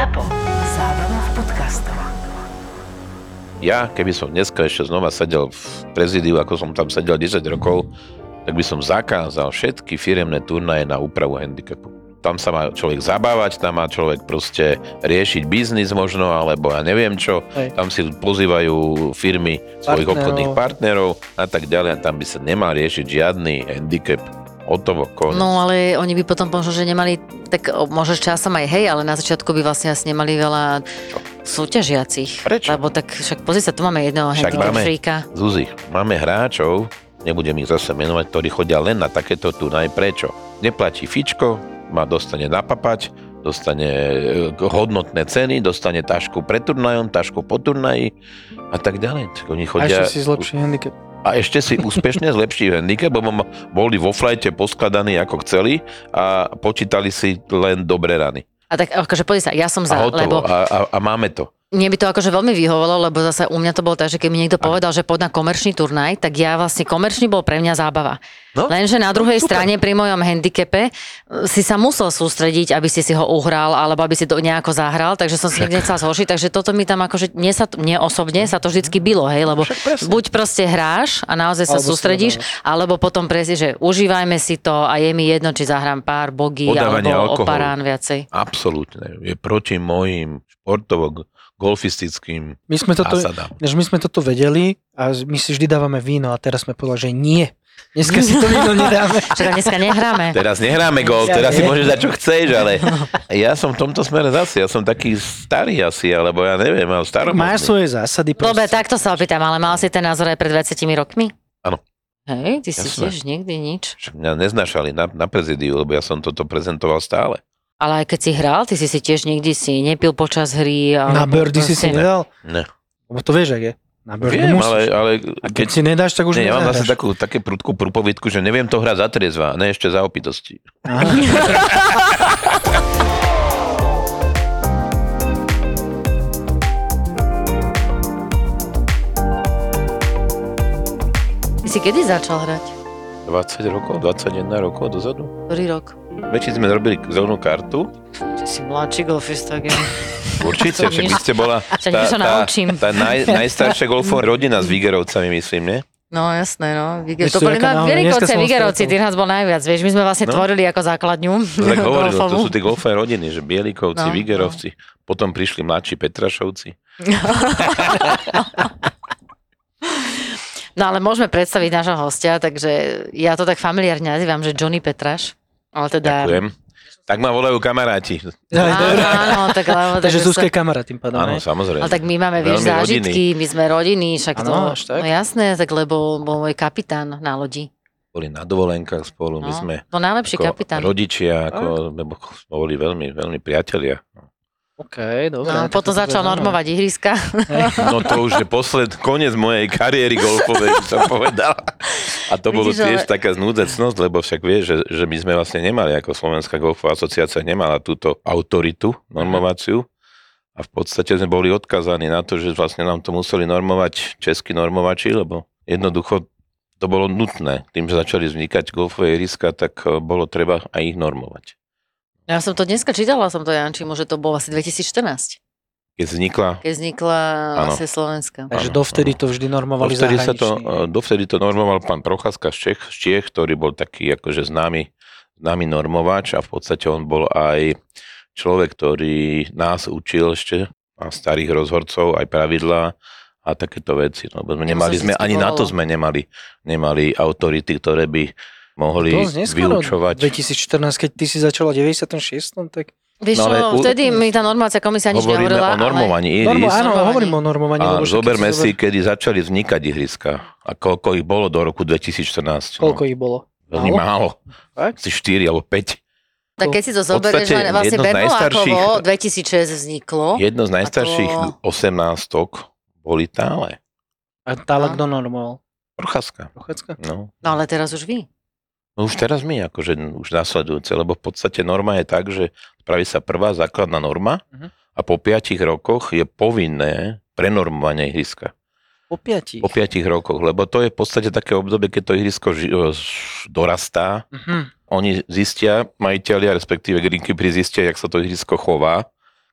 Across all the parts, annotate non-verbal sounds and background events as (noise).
ZAPO. Zábrná v podcastov. Ja, keby som dneska ešte znova sedel v prezídiu, ako som tam sedel 10 rokov, tak by som zakázal všetky firemné turnaje na úpravu handicapu. Tam sa má človek zabávať, tam má človek proste riešiť biznis možno, alebo ja neviem čo. Hej. Tam si pozývajú firmy svojich Partnerov. obchodných partnerov a tak ďalej. A tam by sa nemal riešiť žiadny handicap. Hotovo, koniec. No ale oni by potom možno, že nemali, tak možno časom aj hej, ale na začiatku by vlastne asi nemali veľa súťažiacich. Prečo? Lebo tak však pozri sa, tu máme jedného Však handicap máme- freaka. Zuzi, máme hráčov, nebudem ich zase menovať, ktorí chodia len na takéto turnaj. Prečo? Neplatí fičko, má dostane napapať, dostane e, hodnotné ceny, dostane tašku pred turnajom, tašku po turnaji a tak ďalej. Tak Oni A chodia... ešte si zlepší handicap. A ešte si úspešne zlepší handicap, lebo boli vo flajte poskladaní ako chceli a počítali si len dobré rany. A tak akože pozri sa, ja som A za, hotovo. lebo A, a, a máme to. Mne by to akože veľmi vyhovalo, lebo zase u mňa to bolo tak, že keď mi niekto povedal, že poď na komerčný turnaj, tak ja vlastne komerčný bol pre mňa zábava. No, Lenže na druhej super. strane pri mojom handicape e, si sa musel sústrediť, aby si si ho uhral, alebo aby si to nejako zahral, takže som si nikdy nechcela zhoršiť, takže toto mi tam akože, mne, sa, mne osobne sa to vždycky bylo, hej, lebo buď proste hráš a naozaj sa Alebo sústredíš, alebo potom presne, že užívajme si to a je mi jedno, či zahrám pár bogy alebo alkoholu. oparán viacej. Absolútne. Je proti mojim športovo golfistickým My sme toto, zásadám. než my sme toto vedeli a my si vždy dávame víno a teraz sme povedali, že nie. Dneska si to (laughs) víno nedáme. Však dneska nehráme. Teraz nehráme golf, teraz si môžeš dať, čo chceš, ale ja som v tomto smere zase, ja som taký starý asi, alebo ja neviem, ale staromodný. Máš svoje zásady. Dobre, proste. takto sa opýtam, ale mal si ten názor aj pred 20 rokmi? Áno. Hej, ty si Jasné. tiež nikdy nič. Však mňa neznášali na, na prezidiu, lebo ja som toto prezentoval stále. Ale aj keď si hral, ty si si tiež nikdy si nepil počas hry. Na birdie si si nedal? Ne. Lebo to vieš, ak je. Na Viem, musíš. ale, ale A keď si nedáš, tak už nie, ja mám zase takú, také prudkú prúpovidku, že neviem to hrať za triezva, ne ešte za opitosti. Aha. Ty si kedy začal hrať? 20 rokov, 21 rokov dozadu. Ktorý rok? Väčšine sme robili zelenú kartu, Ty si mladší golfista. ja. (laughs) určite, však vy ste bola sa naučím. tá naj, (laughs) najstaršia golfová rodina s Vigerovcami, myslím, nie? No jasné, no. Viger, Vieš, to boli na som Vigerovci, tých nás bol najviac, vieš, my sme vlastne No. tvorili ako základňu (laughs) To tak hovoril, to sú tie golfové rodiny, že Bielikovci, No, Vigerovci, potom prišli mladší Petrašovci. No ale môžeme predstaviť nášho hostia, takže ja to tak familiárne nazývam, že Johnny Petraš. Ale teda... Ďakujem. Tak ma volajú kamaráti. Aj, Áno, tak lebo... (laughs) Takže Zuzka je kamarát tým pádom. Áno, samozrejme. Ale tak my máme, vieš, Veľmi zážitky, my sme rodiny, však to, Áno, až tak. no jasné, tak lebo bol môj kapitán na lodi. Boli na dovolenkách spolu, my No, sme bol najlepší kapitán. rodičia, ako, lebo sme boli veľmi, veľmi priatelia. OK, dobre. No, potom to začal normovať ihriska. No to už je posled, koniec mojej kariéry golfovej, by som povedal. A to bolo tiež ale- taká znúdecnosť, lebo však vieš, že, že my sme vlastne nemali, ako Slovenská golfová asociácia nemala túto autoritu, normovaciu. A v podstate sme boli odkazaní na to, že vlastne nám to museli normovať českí normovači, lebo jednoducho to bolo nutné. Tým, že začali vznikať golfové ihriska, tak eh, bolo treba aj ich normovať. Ja som to dneska čítala, som to Jančimu, že to bolo asi 2014, Keď vznikla keď vznikla asi Slovenska. Takže Áno, dovtedy áno. to vždy normovali Dovtedy, sa to, eh, dovtedy to normoval pán Procházka z Čech, z Čiech, ktorý bol taký akože známy, známy normovač a v podstate on bol aj človek, ktorý nás učil ešte a starých rozhorcov aj pravidlá a takéto veci. No, sme nemali sme, ani na to sme nemali, nemali autority, ktoré by mohli Dosť neskoro, vyučovať. 2014, keď ty si začala v 96. tak... Vieš No, ale u- vtedy mi tá normácia komisia nič Hovoríme nehovorila. o normovaní Normo, ihrisk. áno, hovorím o normovaní. A zoberme si, zober- kedy začali vznikať ihriska a koľko ich bolo do roku 2014. Koľko no, ich bolo? Veľmi málo. Asi 4 alebo 5. Tak keď si to zoberieš, vlastne Bernolákovo 2006 vzniklo. Jedno z najstarších to- 18 boli tále. A tále No. kto normoval? Procházka. Prochádzka? No. No ale teraz už vy. No už teraz my, akože už nasledujúce, lebo v podstate norma je tak, že spraví sa prvá základná norma Mhm. a po 5 rokoch je povinné prenormovanie ihriska. Po piati. Po 5 rokoch, lebo to je v podstate také obdobie, keď to ihrisko ži- dorastá, Mhm. oni zistia, majiteľia, respektíve greenkeepery zistia, jak sa to ihrisko chová,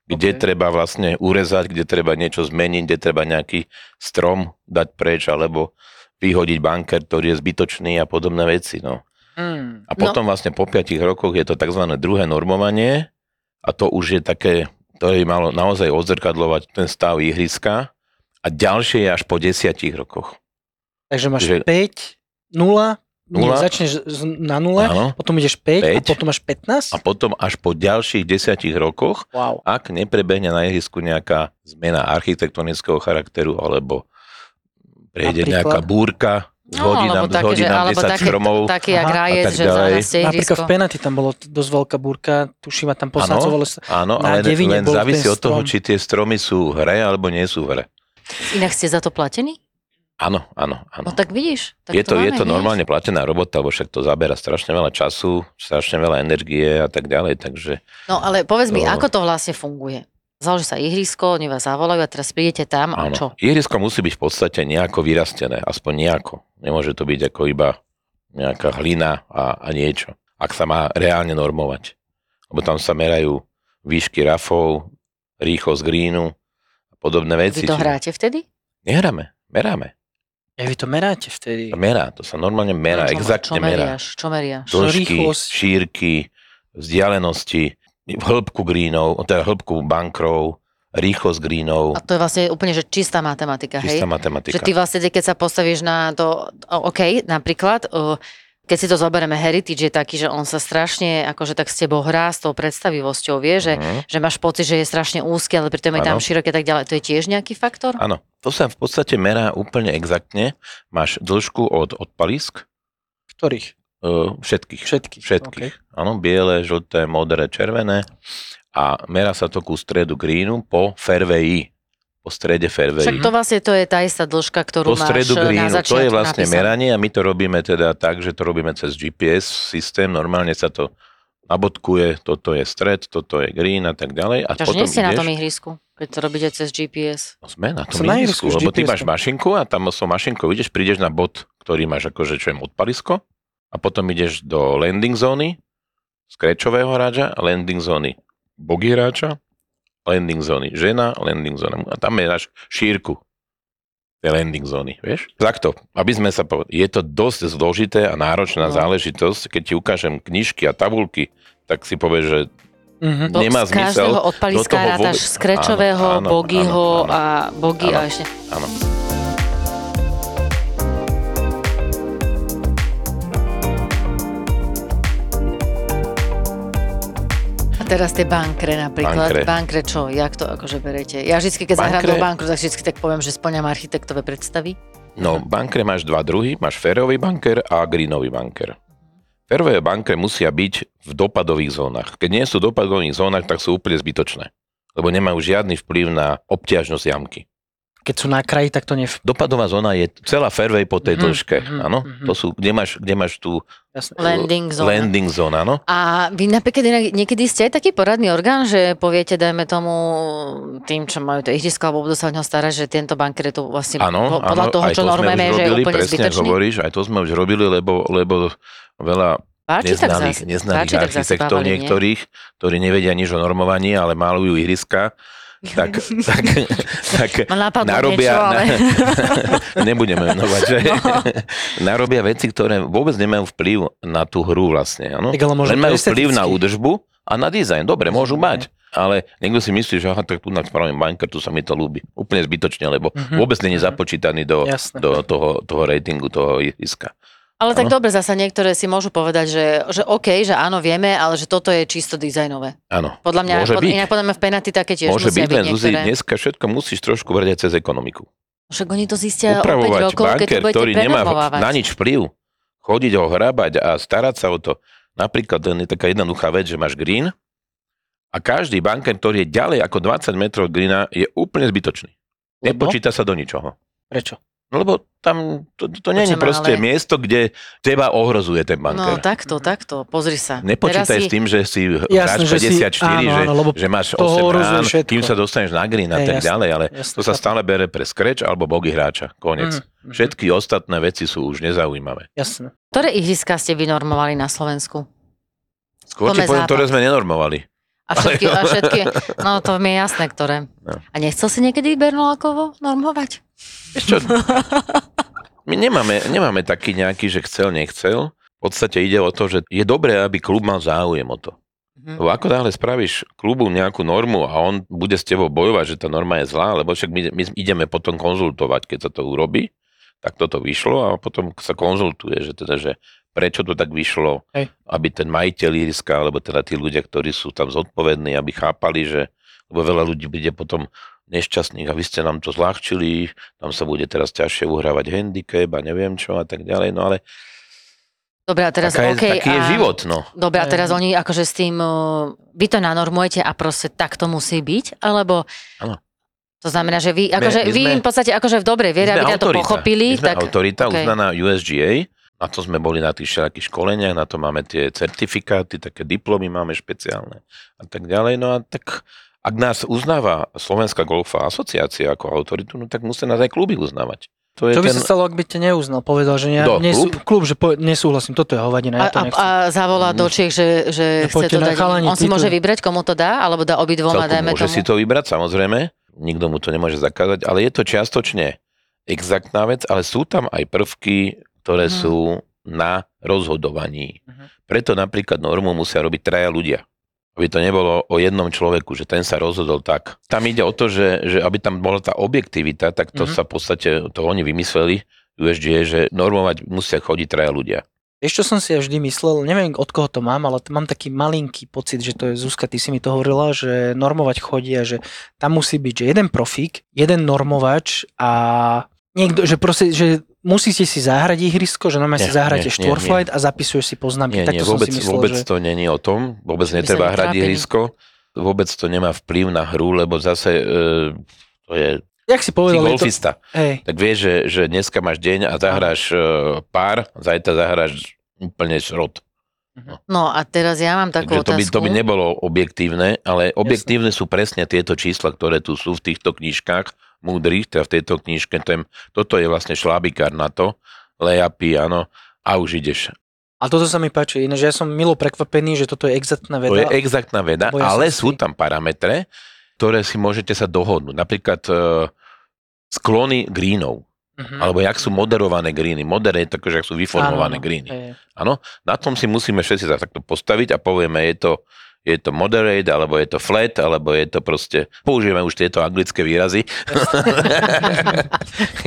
kde Ok. treba vlastne urezať, kde treba niečo zmeniť, kde treba nejaký strom dať preč, alebo vyhodiť banker, ktorý je zbytočný a podobné veci. No. Mm. A potom no. vlastne po 5 rokoch je to tzv. druhé normovanie a to už je také, to je malo naozaj odzrkadlovať ten stav ihriska a ďalšie je až po 10 rokoch. Takže máš Že- 5, 0, nie, Nula. začneš z- na nule, Áno. potom ideš 5, a 5. potom máš 15? A potom až po ďalších 10 rokoch, Wow. ak neprebehne na ihrisku nejaká zmena architektonického charakteru alebo prejde Napríklad? nejaká búrka, zhodí nám, No, alebo také, zhodí že, nám alebo 10 také, stromov. taký jak rajec, tak že Napríklad v penalty tam bolo dosť veľká burka, tuším, a tam posadzovalo sa. Áno, ale len závisí od toho, či tie stromy sú v hre alebo nie sú v hre. Inak ste za to platení? Áno, áno, áno. No tak vidíš. Tak je to, je máme to hneď. normálne platená robota, lebo však to zabera strašne veľa času, strašne veľa energie a tak ďalej, takže No ale povedz mi, To- ako to vlastne funguje? Založí sa ihrisko, oni vás zavolajú a teraz prídete tam a áno. čo? Ihrisko musí byť v podstate nejako vyrastené, aspoň nejako. Nemôže to byť ako iba nejaká hlina a, a niečo. Ak sa má reálne normovať. Lebo tam sa merajú výšky rafov, rýchlosť greenu a podobné veci. Vy to hráte vtedy? Nehráme, meráme. Ja vy to meráte vtedy. To merá, to sa normálne merá, No, čo, exaktne čo merá. meriaš? Čo meriaš? Dĺžky, Rýchlosť. šírky, vzdialenosti, hĺbku greenov, teda hĺbku bankrov, rýchlosť greenov, A to je vlastne úplne, že čistá matematika, hej? čistá matematika. Že ty vlastne, keď sa postavíš na to, OK, napríklad, keď si to zoberieme, Heritage je taký, že on sa strašne akože tak s tebou hrá s tou predstavivosťou, vie, že, Mhm. že máš pocit, že je strašne úzky, ale pritom je tam Áno. široké tak ďalej. To je tiež nejaký faktor? Áno, to sa v podstate merá úplne exaktne. Máš dĺžku od odpalisk, Ktorých? Uh, všetkých. Všetkých. Všetkých. Áno, biele, žlté, modré, červené. A merá sa to ku stredu greenu po fairwayi. Po strede fairwayi. Však to vlastne to je tá istá dĺžka, ktorú po stredu máš eh, na greenu, začiatku to je vlastne napísanú. meranie a my to robíme teda tak, že to robíme cez GPS systém, normálne sa to nabodkuje, toto je stred, toto je green a tak ďalej. A Takže potom nie ste na ideš, tom ihrisku, keď to robíte cez GPS. No sme na tom na ihrisku, lebo ty máš mašinku a tam s mašinkou ideš, prídeš na bod, ktorý máš akože čo je odpalisko a potom ideš do landing zóny, skrečového hráča, landing zóny bogy hráča, landing zóny žena, landing zóna a tam máš šírku tej landing zóny, vieš? Takto, aby sme sa povedali, je to dosť zložité a náročná No. záležitosť, keď ti ukážem knižky a tabulky, tak si povieš, že Mhm. To nemá z každého zmysel odpaliska do toho rátaš vôbec- skrečového, Áno, áno, bogyho áno, áno. a bogy Áno. a ešte... áno. Teraz tie bankre napríklad. Bankre. Bankre čo? Jak to akože berete? Ja vždy, keď zahrám do bankru, tak vždy tak poviem, že splňam architektové predstavy. No, bankre máš dva druhy, máš férový banker a greenový banker. Férové bankre musia byť v dopadových zónach. Keď nie sú v dopadových zónach, tak sú úplne zbytočné. Lebo nemajú žiadny vplyv na obťažnosť jamky. Keď sú na kraji, tak to nef... Dopadová zóna je celá fairway po tej Mhm, dĺžke, mhm, áno? mhm. To sú, kde máš, kde máš tú. Landing zone. landing zóna, áno? A vy napríklad niekedy ste aj taký poradný orgán, že poviete, dajme tomu tým, čo majú to ihrisko, alebo budú sa o ňo starať, že tento banker je tu vlastne po- podľa áno, toho, čo to už že je úplne presne zbytočný. hovoríš, aj to sme už robili, lebo, lebo veľa Páči, zase architektov bavili, nie? niektorých, ktorí nevedia nič o normovaní, ale malujú ihriska, tak, tak, tak (laughs) narobia, niečo, ale... na, (laughs) nebudeme menovať, že No. narobia veci, ktoré vôbec nemajú vplyv na tú hru vlastne, áno? Tak ale Len majú esteticky. vplyv na údržbu a na dizajn, dobre, môžu mať. Ale niekto si myslí, že aha, tak tu spravím banker, tu sa mi to ľúbi. Úplne zbytočne, lebo Mhm, vôbec není mhm. započítaný do, do toho, toho ratingu, toho ihriska. Ale tak Áno. dobre, zasa niektoré si môžu povedať, že, že OK, že áno, vieme, ale že toto je čisto dizajnové. Áno. Podľa mňa, Môže pod, byť. inak podľa mňa v penalty také tiež Môže byť, byť len Zuzi, dneska všetko musíš trošku vrať aj cez ekonomiku. Však oni to zistia o 5 Upravovať rokov, keď to banker, budete ktorý nemá na nič vplyv, chodiť ho hrabať a starať sa o to. Napríklad je taká jednoduchá vec, že máš green a každý banker, ktorý je ďalej ako 20 metrov od greena, je úplne zbytočný. Lebo? Nepočíta sa do ničoho. Prečo? No lebo tam to, to nie je proste ale- miesto, kde teba ohrozuje ten No banker. takto, takto, pozri sa. Nepočítaj Teraz s tým, že si Jasné, hráč že si- 54, áno, že, áno, lebo že máš to 8 ohrozuje rán, všetko. kým sa dostaneš na green a tak ďalej, ale jasné, to sa stále bere pre scratch alebo bogy hráča. Konec. Mhm, mhm. Všetky ostatné veci sú už nezaujímavé. Jasné. Ktoré ihriska ste vynormovali na Slovensku? Skôr ti poviem, západ. ktoré sme nenormovali. A všetky, a (laughs) všetky, no to mi je jasné, ktoré. No. A nechcel si niekedy Bernolakovo normovať? Vieš čo? My nemáme, nemáme taký nejaký, že chcel, nechcel. V podstate ide o to, že je dobré, aby klub mal záujem o to. Mhm. Lebo ako náhle spravíš klubu nejakú normu a on bude s tebou bojovať, že tá norma je zlá, lebo však my, my ideme potom konzultovať, keď sa to urobí, tak toto vyšlo a potom sa konzultuje, že teda, že prečo to tak vyšlo, Hej. aby ten majiteľ iriska, alebo teda tí ľudia, ktorí sú tam zodpovední, aby chápali, že lebo veľa ľudí bude potom nešťastných a vy ste nám to zľahčili, tam sa bude teraz ťažšie uhrávať handicap a neviem čo a tak ďalej, no ale Dobre, a teraz, taká je, okay, taký je a... život, no. Dobre, a teraz oni akože s tým, vy to nanormujete a proste tak to musí byť, alebo... Áno. To znamená, že vy, My- akože, my vy sme- im v podstate akože v dobrej viere, My aby to pochopili, My sme tak... autorita okej. uznaná USGA, na to sme boli na tých všelakých školeniach, na to máme tie certifikáty, také diplomy máme špeciálne a tak ďalej. No a tak ak nás uznáva Slovenská golfová asociácia ako autoritu, no tak musí nás aj kluby uznávať. To je Čo by ten... sa stalo, ak by te neuznal? Povedal, že ne, Kto, nesú, klub? klub, že po, nesúhlasím, toto je hovadina, A, ja to a, nechcem. a zavolá do Čiech, že, že No, chce to dať. chalani, On si môže vybrať, komu to dá, alebo dá obidvoma, dajme môže tomu. si to vybrať, samozrejme. Nikto mu to nemôže zakázať, ale je to čiastočne exaktná vec, ale sú tam aj prvky, ktoré Mhm. sú na rozhodovaní. Mhm. Preto napríklad normu musia robiť traja ľudia. Aby to nebolo o jednom človeku, že ten sa rozhodol tak. Tam ide o to, že, že aby tam bola tá objektivita, tak to Mhm. sa v podstate, to oni vymysleli, USGA, že normovať musia chodiť traja ľudia. Vieš, čo som si ja vždy myslel, neviem od koho to mám, ale mám taký malinký pocit, že to je Zuzka, ty si mi to hovorila, že normovať chodia, že tam musí byť, že jeden profík, jeden normovač a niekto, že proste, že musíte si zahrať ihrisko, že normálne si Nie, zahráte nie, nie, štvorflight a zapisuješ si poznámky. Nie, nie, Takto som vôbec, si myslel, vôbec že... to není o tom, vôbec netreba hrať netrápili. ihrisko, vôbec to nemá vplyv na hru, lebo zase e, to je Jak si si povedal, to... golfista. Hej, Tak vieš, že, že dneska máš deň a zahráš e, pár, zajtra zahráš úplne šrot. No a teraz ja mám takú Takže to by, otázku. to by nebolo objektívne, ale objektívne sú presne tieto čísla, ktoré tu sú v týchto knižkách múdrych, teda v tejto knižke, to je, toto je vlastne šlábikár na to, lejapy, áno, a už ideš. a toto sa mi páči, ináč ja som milo prekvapený, že toto je exaktná To veda. je exaktná veda, ale sú tam parametre, ktoré si môžete sa dohodnúť. Napríklad e, sklony greenov, Mhm. alebo jak sú moderované greeny. Moderé je také, že ak sú vyformované Áno, greeny. Áno, na tom si musíme všetci sa takto postaviť a povieme, je to, je to moderate, alebo je to flat, alebo je to proste, použijeme už tieto anglické výrazy. (laughs)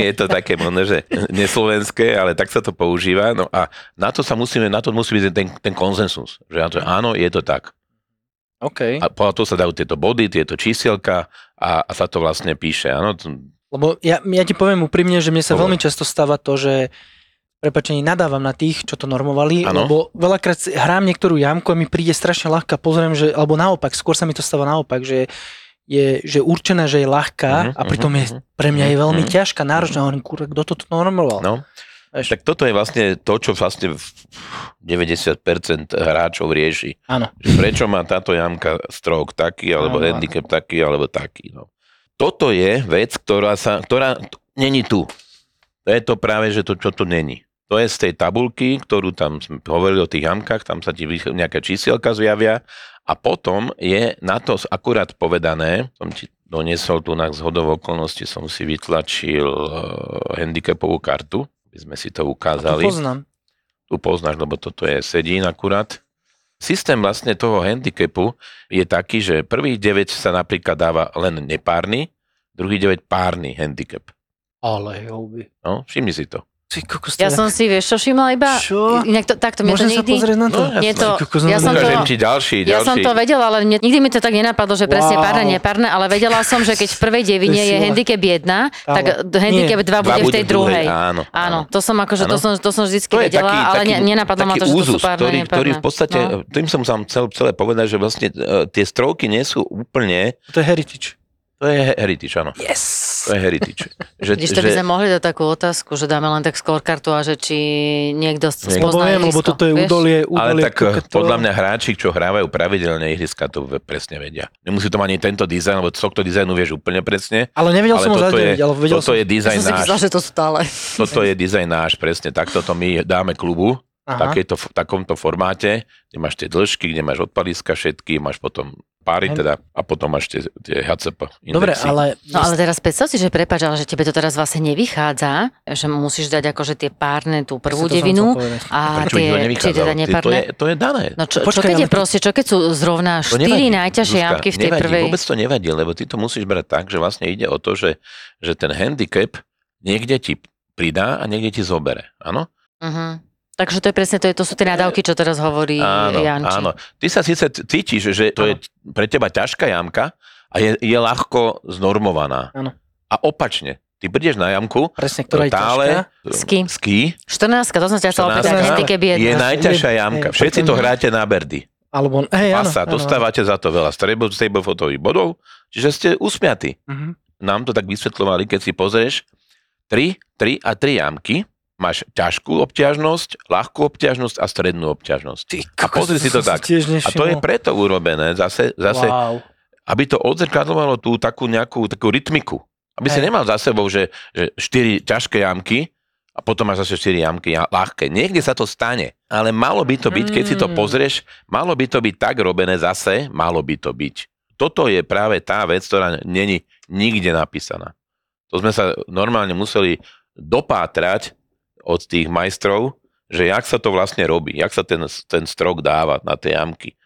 je to také možno, že neslovenské, ale tak sa to používa. No a na to sa musíme, na to musí byť ten, ten konsensus. Že na to, áno, je to tak. OK. A podľa toho sa dajú tieto body, tieto čísielka a, a sa to vlastne píše. Áno, Lebo ja, ja ti poviem úprimne, že mne sa Hovor. veľmi často stáva to, že prepačení nadávam na tých, čo to normovali, Áno. lebo veľakrát hrám niektorú jamku a mi príde strašne ľahká, pozriem, že, alebo naopak, skôr sa mi to stáva naopak, že je že určená, že je ľahká Mhm, a pritom je mhm, pre mňa je veľmi mhm. ťažká, náročná. Hovorím, kurva, kto to normoval? no. Vieš. Tak toto je vlastne to, čo vlastne v- 90% hráčov rieši. Áno. Prečo má táto jamka strok taký, alebo Áno, áno. handicap taký, alebo taký. No. Toto je vec, ktorá sa, ktorá není tu. To je to práve, že to, čo tu není. To je z tej tabulky, ktorú tam sme hovorili o tých jamkách, tam sa ti nejaké čísielka zjavia a potom je na to akurát povedané, som ti doniesol tu na zhodov okolností, som si vytlačil uh, handicapovú kartu, aby sme si to ukázali poznám. tu poznáš, lebo toto je sedín akurát. Systém vlastne toho handicapu je taký, že prvých 9 sa napríklad dáva len nepárny, druhý 9 párny handicap. Ale jouby. No, všimni si to. Ty kokos, Ja som si, vieš čo, všimla iba... Čo? Inak to, takto, mne to Môžem sa nikdy... pozrieť na to? No, Nie to, kokos, ja no, som to, Ukážem ti ďalší, ďalší. ja som to vedela, ale mne, nikdy mi to tak nenapadlo, že presne Wow. párne, nepárne, ale vedela som, že keď v prvej devine je handicap 1, tak Ale- handicap 2 Dva bude v tej druhej. Áno, Áno, to som akože, to som, to som vždycky To je vedela, taký, ale nenapadlo ma to, že to sú párne, ktorý, nepárne. ktorý v podstate, No. tým som sa chcel celé povedať, že vlastne e, tie stroky nie sú úplne, To je heritage. to je heritage, áno. Yes! To je heritage. (laughs) Že, Vidíš, to by sme mohli dať takú otázku, že dáme len tak scorekartu a že či niekto spozná viem, lebo toto je údolie, Ale tak eh, koketo. podľa mňa hráči, čo hrávajú pravidelne ihriska, to presne vedia. Nemusí to mať ani tento dizajn, lebo tohto dizajnu vieš úplne presne. Ale nevedel Ale som ho zadeliť, ale vedel toto som... je Ja dizajn som si náš. myslela, že to sú stále. Toto je dizajn náš, presne. Takto to my dáme klubu, Aha. takéto, v takomto formáte, kde máš tie dĺžky, kde máš odpaliska všetky, máš potom Páry Hen- teda. A potom máš tie, tie HCP indexy. Dobre, ale... No ale teraz predstav si, že prepáč, ale že tebe to teraz vlastne nevychádza, že musíš dať akože tie párne, tú prvú to som devinu a Prečo to tie, nevychádzalo? teda Ty- To nepárne. je, to je dané. No čo, čo Počkaj, keď je ty- proste, čo keď sú zrovna To štyri najťažšie jamky v tej nevadí, prvej? Vôbec to nevadí, lebo ty to musíš brať tak, že vlastne ide o to, že, že ten handicap niekde ti pridá a niekde ti zobere. Áno? Mhm. Takže to je presne, to, je, to sú tie nadávky, čo teraz hovorí Áno, Janči. áno. Ty sa síce cítiš, že to je pre teba ťažká jamka a je, je ľahko znormovaná. Áno. A opačne. Ty prídeš na jamku, Presne, ktorá je tále. Ski. ski 14, to som ťa chcela 14, opýtať, handicap je je jedna. najťažšia Je- jamka. je- Všetci to hráte na berdy. Alebo, hej, áno, Pasa, áno, dostávate za to veľa stable, stable fotových bodov, čiže ste usmiatí. Mhm. Nám to tak vysvetľovali, keď si pozrieš 3, 3 a 3 jamky, máš ťažkú obťažnosť, ľahkú obťažnosť a strednú obťažnosť. Ty, A pozri si to tak. A to je preto urobené, zase, zase Wow. aby to odzrkadlovalo tú takú nejakú takú rytmiku. Aby si Hej. nemal za sebou, že, že 4 ťažké jamky a potom máš zase 4 jamky ľahké. Niekde sa to stane, ale malo by to byť, keď si to Mm. pozrieš, malo by to byť tak robené zase, malo by to byť. Toto je práve tá vec, ktorá není nikde napísaná. To sme sa normálne museli dopátrať od tých majstrov, že jak sa to vlastne robí, jak sa ten, ten strok dáva na tie jamky.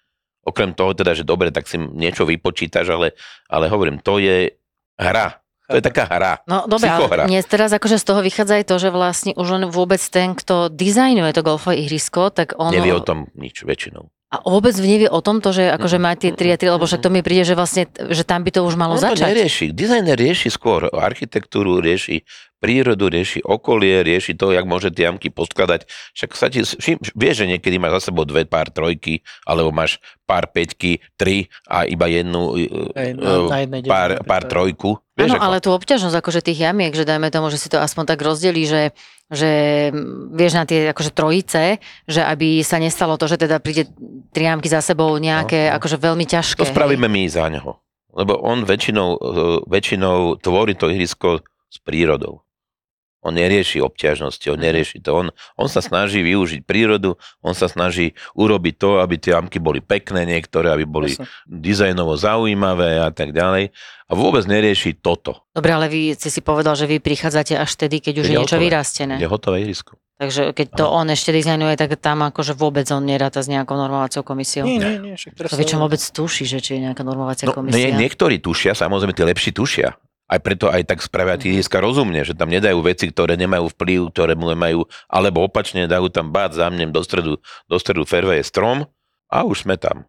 Okrem toho teda, že dobre, tak si niečo vypočítaš, ale, ale hovorím, to je hra. To je taká hra. No dobre, ale dnes teraz akože z toho vychádza aj to, že vlastne už len vôbec ten, kto dizajnuje to golfové ihrisko, tak on... Nevie o tom nič väčšinou. A vôbec nevie o tomto, že akože má tie 3 a 3, lebo však to mi príde, že vlastne, že tam by to už malo On to začať. nerieši. Dizajner rieši skôr architektúru, rieši prírodu, rieši okolie, rieši to, jak môže tie jamky poskladať. Však sa ti, všim, vieš, že niekedy máš za sebou dve pár trojky, alebo máš pár peťky, tri a iba jednu Hej, eh, na, na jednej pár, pár trojku. Vieš, Áno, ako? ale tú obťažnosť akože tých jamiek, že dajme tomu, že si to aspoň tak rozdelí, že, že vieš na tie akože trojice, že aby sa nestalo to, že teda príde tri jamky za sebou nejaké No, no. akože veľmi ťažké. To spravíme my za neho. Lebo on väčšinou, eh, väčšinou tvorí to ihrisko s prírodou. On nerieši obťažnosti, Mhm. on nerieši to. On, on sa snaží využiť prírodu, on sa snaží urobiť to, aby tie jamky boli pekné niektoré, aby boli Presne. dizajnovo zaujímavé a tak ďalej. A vôbec nerieši toto. Dobre, ale vy si si povedal, že vy prichádzate až vtedy, keď už Keď je je niečo hotové. vyrastené. Je hotové ihrisko. Takže keď to on ešte dizajnuje, tak tam akože vôbec on neráta s nejakou normovacou komisiou. Nie, nie, nie. Však teraz To vie, čo sa- vôbec tuší, že či je nejaká normovacia No, komisia. nie, niektorí tušia, samozrejme tí lepší tušia. Aj preto aj tak spravia Mhm. tí ihriska rozumne, že tam nedajú veci, ktoré nemajú vplyv, ktoré mu nemajú, alebo opačne dajú tam bát za mnem do stredu, do stredu fairway strom a už sme tam.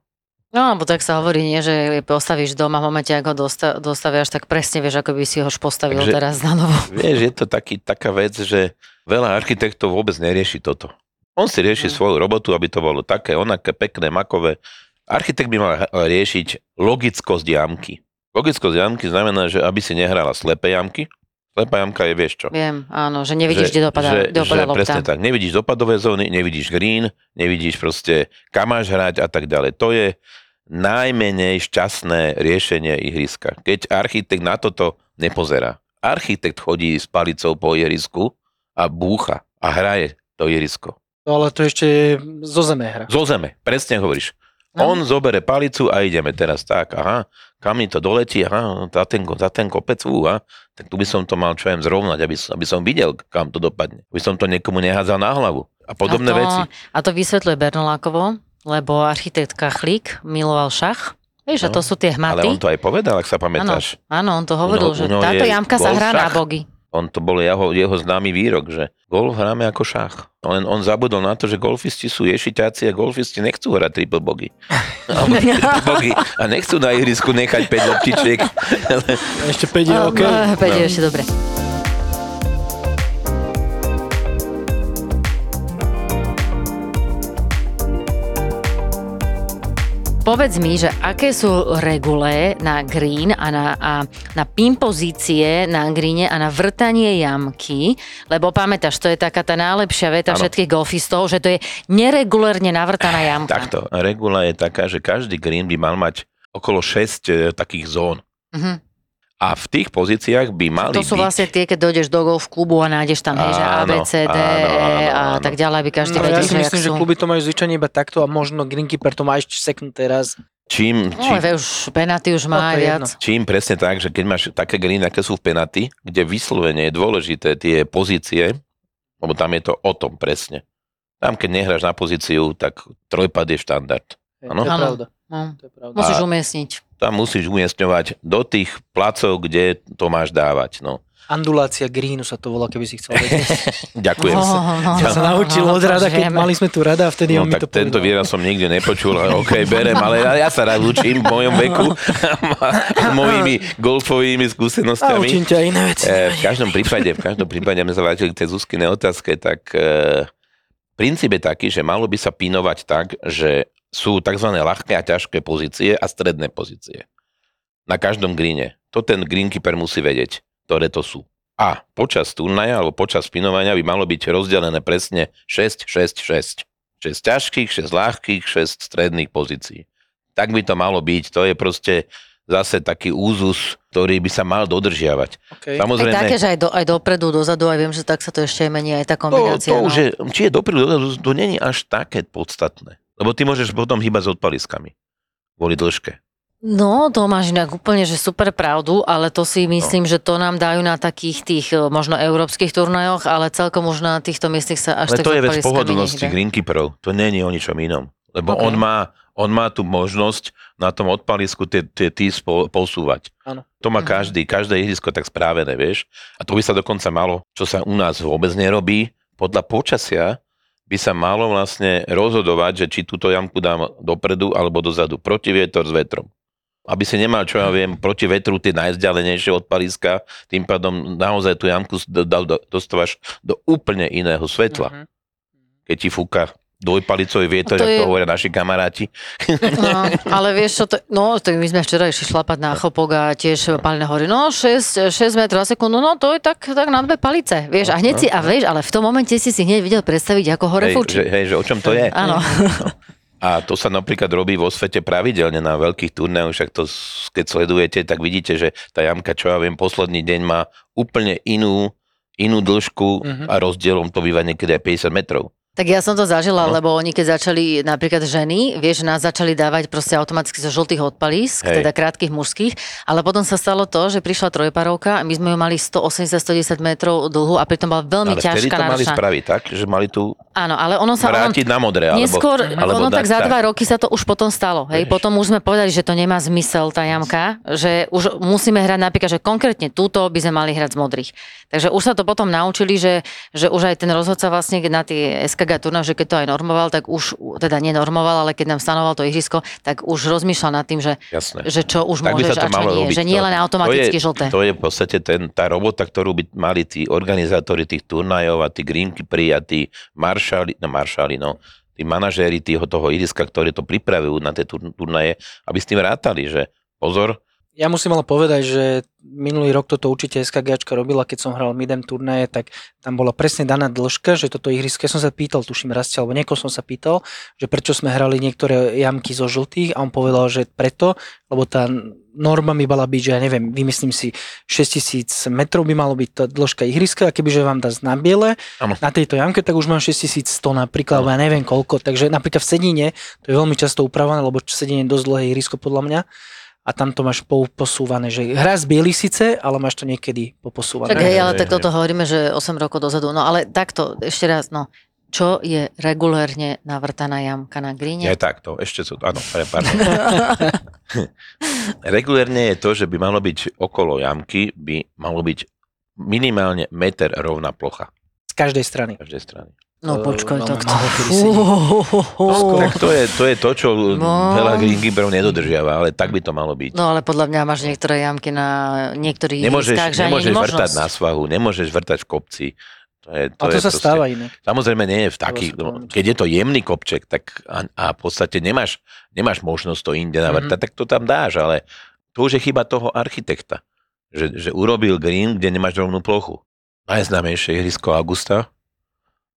No, alebo tak sa hovorí, nie, že postavíš doma v momente, ako ho dosta, dostaviaš, tak presne vieš, ako by si ho už postavil Takže- teraz na novo. (laughs) Vieš, je to taký, taká vec, že veľa architektov vôbec nerieši toto. On si rieši Mhm. svoju robotu, aby to bolo také, onaké, pekné, makové. Architekt by mal riešiť logickosť jamky. Logickosť jamky znamená, že aby si nehrala slepé jamky. Slepá jamka je, vieš čo? Viem, áno, že nevidíš, kde dopadá, že, kde dopadá že lopta. presne tak. Nevidíš dopadové zóny, nevidíš green, nevidíš proste kam máš hrať a tak ďalej. To je najmenej šťastné riešenie ihriska. Keď architekt na toto nepozerá. Architekt chodí s palicou po ihrisku a búcha a hraje to ihrisko. No, ale to ešte je zo zeme hra. Zo zeme, presne hovoríš. No. On zobere palicu a ideme teraz tak, aha, kam mi to doletí, aha, za ten, za ten kopec, úha, tak tu by som to mal čo viem zrovnať, aby, som- aby som videl, kam to dopadne. Aby som to niekomu nehádzal na hlavu. A podobné a to, veci. A to vysvetľuje Bernolákovo, lebo architekt Kachlík miloval šach. Vieš, a to No, sú tie Ale hmaty. on to aj povedal, ak sa pamätáš. Áno, on to hovoril, ňo- že ňo táto jamka sa hrá na bogy. On to bol jeho, jeho známy výrok, že golf hráme ako šach. Len on zabudol na to, že golfisti sú ješiťáci a golfisti nechcú hrať triple bogy. (laughs) A nechcú na ihrisku nechať 5 loptičiek. Ešte 5 je OK. No, päť je No. ešte dobre. Povedz mi, že aké sú regule na green a na, a na pin pozície na greene a na vrtanie jamky, lebo pamätáš, to je taká tá najlepšia veta Áno. všetkých golfistov, že to je neregulérne navrtaná jamka. Takto, regula je taká, že každý green by mal mať okolo 6 takých zón. Mhm. A v tých pozíciách by mali To sú byť... vlastne tie, keď dojdeš do golf klubu a nájdeš tam, hej, že A, B, Áno, C, D, áno, E áno, a áno. tak ďalej, aby každý No, ja vedel, si že jak myslím, že sú. kluby to majú zvyčajne iba takto a možno greenkeeper to má ešte seknuté raz. Čím, No, čím, ale už penalty už No, má je viac. čím presne tak, že keď máš také green, aké sú v penaty, kde vyslovene je dôležité tie pozície, lebo tam je to o tom presne. Tam, keď nehráš na pozíciu, tak trojpad je štandard. Áno. To je pravda. No, To je pravda. musíš umiestniť. Tam musíš umiestňovať do tých placov, kde to máš dávať. No. Andulácia greenu sa to volá, keby si chcel vedieť. (laughs) Ďakujem. No, no, Ja sa naučil od rada, keď mali sme tu rada a vtedy No on mi tak to tento povedal. výraz som nikdy nepočul, ale OK, berem, ale ja, ja sa rád učím v mojom veku a (laughs) mojimi golfovými A skúsenostiami. učím ťa iné veci. E, v každom prípade, v každom prípade, my sa vrátili k tej Zuzkine otázke, tak e, princíp je taký, že malo by sa pinovať tak, že sú tzv. ľahké a ťažké pozície a stredné pozície. Na každom greene. To ten greenkeeper musí vedieť, ktoré to sú. A počas turnaja alebo počas pinovania by malo byť rozdelené presne 6, 6, 6. 6 ťažkých, 6 ľahkých, 6 stredných pozícií. Tak by to malo byť. To je proste zase taký úzus, ktorý by sa mal dodržiavať. Okay. Aj Samozrejme, také, že aj, do, aj dopredu, dozadu, aj viem, že tak sa to ešte aj mení, aj tá to, kombinácia. to no. už je, či je dopredu, dozadu, to není až také podstatné. Lebo ty môžeš potom hýbať s odpaliskami. Kvôli dĺžke. No, to máš inak úplne, že super pravdu, ale to si myslím, že to nám dajú na takých tých e, možno európskych turnajoch, ale celkom už na týchto miestach sa až Ale tak to je vec pohodlnosti greenkeeperov. To není o ničom inom. Lebo Ok. on, má, on má tú možnosť na tom odpalisku tie, tie tý spo, posúvať. Áno. To má Mhm. každý, každé ihrisko tak správené, vieš. A to by sa dokonca malo, čo sa u nás vôbec nerobí, podľa počasia by sa malo vlastne rozhodovať, že či túto jamku dám dopredu alebo dozadu, proti vietor s vetrom. Aby si nemal, čo ja viem, proti vetru tie najzdialenejšie odpaliska, tým pádom naozaj tú jamku dostávaš do úplne iného svetla Mhm. keď ti fúka dvojpalicový vietor, To ako je- to hovoria naši kamaráti. No, ale vieš čo, to, no to my sme včera išli šlapať na chopok a tiež Palina hovorí, no 6, 6 metrov za sekundu, no to je tak, tak na dve palice, vieš, a hneď si, a vieš, ale v tom momente si si hneď videl predstaviť, ako hore Hej, fúči. že, hej, že o čom to je. Áno. A to sa napríklad robí vo svete pravidelne na veľkých turnajoch, však to keď sledujete, tak vidíte, že tá jamka, čo ja viem, posledný deň má úplne inú, inú dĺžku Mhm. a rozdielom to býva niekedy aj 50 metrov. Tak ja som to zažila, No. lebo oni keď začali, napríklad ženy, vieš, nás začali dávať proste automaticky zo žltých odpalísk, Hej. teda krátkých mužských, ale potom sa stalo to, že prišla trojparovka a my sme ju mali 180-110 metrov dlhú a pritom bola veľmi Ale ťažká, to mali náročná. spraviť tak, že mali tu Áno, ale ono sa... Ono, vrátiť na modré. Alebo, Neskôr, alebo ono tak za dva roky sa to už potom stalo. Hej? Vieš. Potom už sme povedali, že to nemá zmysel tá jamka, že už musíme hrať napríklad, že konkrétne túto by sme mali hrať z modrých. Takže už sa to potom naučili, že, že už aj ten rozhodca vlastne na tie SKG turná, že keď to aj normoval, tak už, teda nenormoval, ale keď nám stanoval to ihrisko, tak už rozmýšľal nad tým, že, Jasné. že čo už Tak môžeš a čo nie. robiť. Že nie To- len automaticky to je, žlté. To je v podstate ten, tá robota, ktorú by mali tí organizátori tých turnajov a tí greenkeeperi a tí maršali, no maršali, no, tí manažéri toho iriska, ktorí to pripravujú na tie tur- turnaje, aby s tým rátali, že pozor, Ja musím ale povedať, že minulý rok toto určite SKGčka robila, keď som hral midem turnaje, tak tam bola presne daná dĺžka, že toto ihrisko, ja som sa pýtal, tuším Rastia, alebo niekoho som sa pýtal, že prečo sme hrali niektoré jamky zo žltých a on povedal, že preto, lebo tá norma mi mala byť, že ja neviem, vymyslím si 6000 metrov by malo byť tá dĺžka ihriska a kebyže vám dá na biele na tejto jamke, tak už mám 6100 napríklad, alebo ja neviem koľko, takže napríklad v Sedine to je veľmi často upravené, lebo Sedine je dosť dlhé ihrisko podľa mňa a tam to máš po- posúvané, že hra z biely síce, ale máš to niekedy poposúvané. Tak hej, ale tak toto hovoríme, že 8 rokov dozadu. No ale takto, ešte raz, no. Čo je regulérne navrtaná jamka na nie gríne? takto, ešte sú, áno, pardon. (laughs) Regulérne je to, že by malo byť okolo jamky, by malo byť minimálne meter rovná plocha Z každej strany. z každej strany. No Eh, počkaj, no, tak to... Tak to je, to je to, čo No. veľa greenkeeperov nedodržiava, ale tak by to malo byť. No ale podľa mňa máš niektoré jamky na niektorých Nemôžeš, ihriskách, že nemôžeš vrtať na svahu, nemôžeš vrtať v kopci. To je, to A to je sa proste- stáva inak. Samozrejme nie je v to no, keď je to jemný kopček, tak a, a v podstate nemáš, nemáš možnosť to inde navrtať, Mhm. tak to tam dáš, ale to už je chyba toho architekta, že, že urobil green, kde nemáš rovnú plochu. Najznámejšie ihrisko Augusta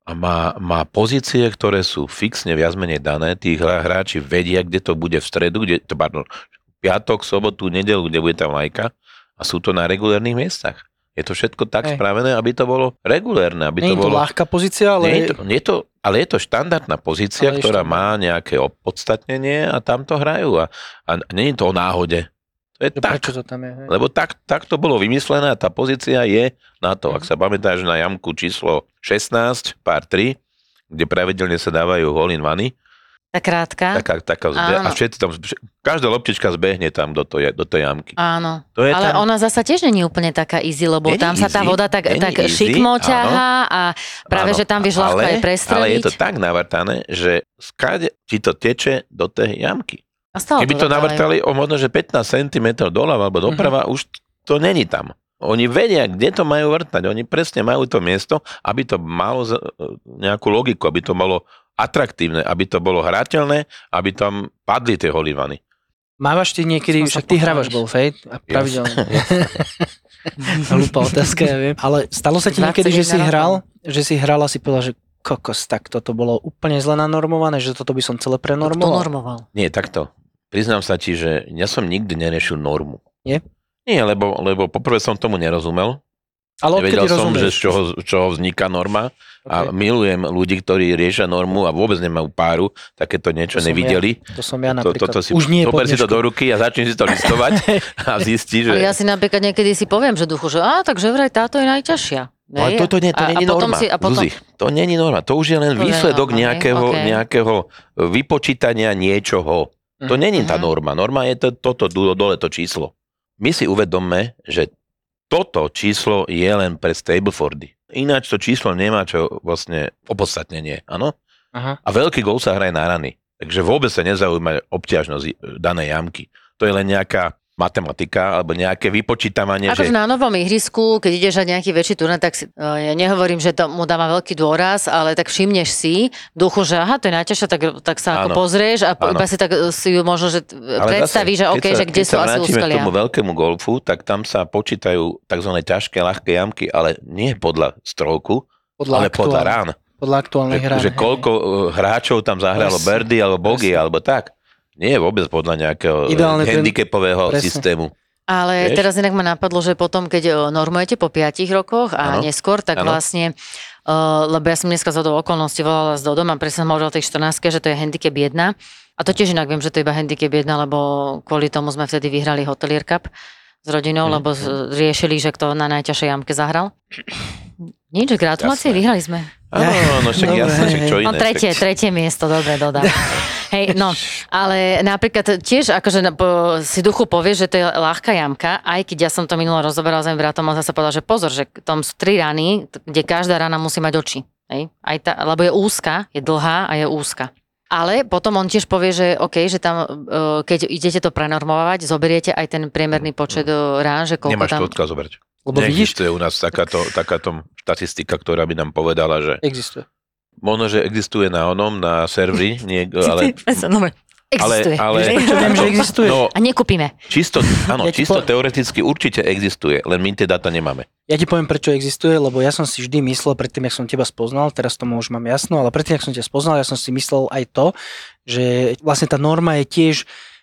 a má, má pozície, ktoré sú fixne viac menej dané, tí hráči vedia, kde to bude v stredu, kde, to, pardon, piatok, sobotu, nedelu, kde bude tá vlajka a sú to na regulárnych miestach. Je to všetko tak Hej. spravené, aby to bolo regulérne, aby Nie to je to bolo... ľahká pozícia, ale... Nie je to, nie je to, ale je to štandardná pozícia, Ale ktorá štandardná. má nejaké opodstatnenie a tam to hrajú. A, a nie je to o náhode. To je že tak. Prečo to tam je? hej? Lebo tak, tak to bolo vymyslené a tá pozícia je na to. Mhm. Ak sa pamätáš na jamku číslo 16, pár 3, kde pravidelne sa dávajú hole in vany, Tá krátka. taká, taká zbe- a všetci tam, každá loptička zbehne tam do tej, do tej jamky. Áno. To je Ale tam, ona zasa tiež není úplne taká easy, lebo Není tam sa tá voda tak, tak easy, šikmo ťahá a práve, Áno, že tam vieš ľahko aj prestreliť. Ale je to tak navrtané, že skade ti to teče do tej jamky. A stále Keby to vrtajú. navrtali o možno, že 15 cm doľava alebo doprava, Mhm. už to není tam. Oni vedia, kde to majú vrtať. Oni presne majú to miesto, aby to malo nejakú logiku, aby to malo atraktívne, aby to bolo hrateľné, aby tam padli tie holivany. Mávaš ty niekedy, Som však ty hrávaš golf, hej? A pravidelne. (laughs) Hlúpa otázka, ja viem. Ale stalo sa ti 21 niekedy, že si hral, že si hral a si povedal, že kokos, tak toto bolo úplne zle nanormované, že toto by som celé Kto prenormoval. normoval? Nie, takto. Priznám sa ti, že ja som nikdy neriešil normu. Nie? Nie, lebo, lebo poprvé som tomu nerozumel. Ale Nevedel som, že rozumieš? z čoho, z čoho vzniká norma. A Okay. milujem ľudí, ktorí riešia normu a vôbec nemajú páru, takéto niečo To nevideli. To som ja To, napríklad. toto si, Už nie zober si to do ruky a začni si to listovať (laughs) a zistí, že... Ale ja si napríklad niekedy si poviem, že duchu, že á, takže vraj táto je najťažšia. Ale Hej? toto nie, to a, není a norma. Si, a potom, Zuzi, to není norma. To už je len To výsledok norma, nejakého, okej. nejakého vypočítania niečoho. To Mhm. není tá Mhm. norma. Norma je to, toto dole to číslo. My si uvedomme, že toto číslo je len pre Stablefordy. Ináč to číslo nemá čo vlastne opodstatnenie, áno? Aha. A veľký gol sa hraje na rany. Takže vôbec sa nezaujíma obťažnosť e, danej jamky. To je len nejaká matematika alebo nejaké vypočítavanie, Akože že... na novom ihrisku, keď ideš na nejaký väčší turnaj, tak si, e, ja nehovorím, že to mu dáva veľký dôraz, ale tak všimneš si v duchu, že aha, to je najťažšie, tak, tak sa ako Áno. pozrieš a iba si tak e, si ju možno, že t- predstavíš, že OK, sa, že kde sú sa asi vrátime k úskalia. tomu veľkému golfu, tak tam sa počítajú tzv. ťažké, ľahké jamky, ale nie podľa stroku, Podľa, ale podľa aktuál- rán. podľa aktuálnych Že, rán. že koľko uh, hráčov tam zahralo Presne. birdie alebo Presne. alebo tak. Nie je vôbec podľa nejakého Ideálne ten- handicapového Presne. systému. Ale Vieš? teraz inak ma napadlo, že potom, keď o, normujete po 5 rokoch a Áno. neskôr, tak Áno. vlastne, uh, lebo ja som dneska z okolností volala s Dodom a presne som hovorila o tej 14 že to je handicap 1. A to tiež inak viem, že to je iba handicap 1, lebo kvôli tomu sme vtedy vyhrali Hotelier Cup s rodinou, Mhm. lebo z- riešili, že kto na najťažšej jamke zahral. Nič, gratulácie, Jasné. vyhrali sme. Áno, no však však čo hej. iné. No tretie, však- tretie miesto, dobre, dodám. (laughs) Hej, no, ale napríklad tiež akože si duchu povie, že to je ľahká jamka, aj keď ja som to minulo rozoberala s mojim bratom, on zase povedal, že pozor, že tam sú tri rany, kde každá rana musí mať oči. Hej? Aj tá, lebo je úzka, je dlhá a je úzka. Ale potom on tiež povie, že OK, že tam, e, keď idete to prenormovať, zoberiete aj ten priemerný počet e, rán, že koľko Nemáš tam... to odkiaľ zobrať. Lebo vidíš, Neexistuje u nás takáto, takáto štatistika, ktorá by nám povedala, že existuje. Možno, že existuje na onom, na serveri, (laughs) nie, ale, Existuje. ale, ale Prečo viem, že existuje? No, A nekúpime. čisto, (laughs) áno, Ja čisto po- teoreticky určite existuje, len my tie dáta nemáme. Ja ti poviem, prečo existuje, lebo ja som si vždy myslel, predtým, jak som teba spoznal, teraz tomu už mám jasno, ale predtým, jak som ťa spoznal, ja som si myslel aj to, že vlastne tá norma je tiež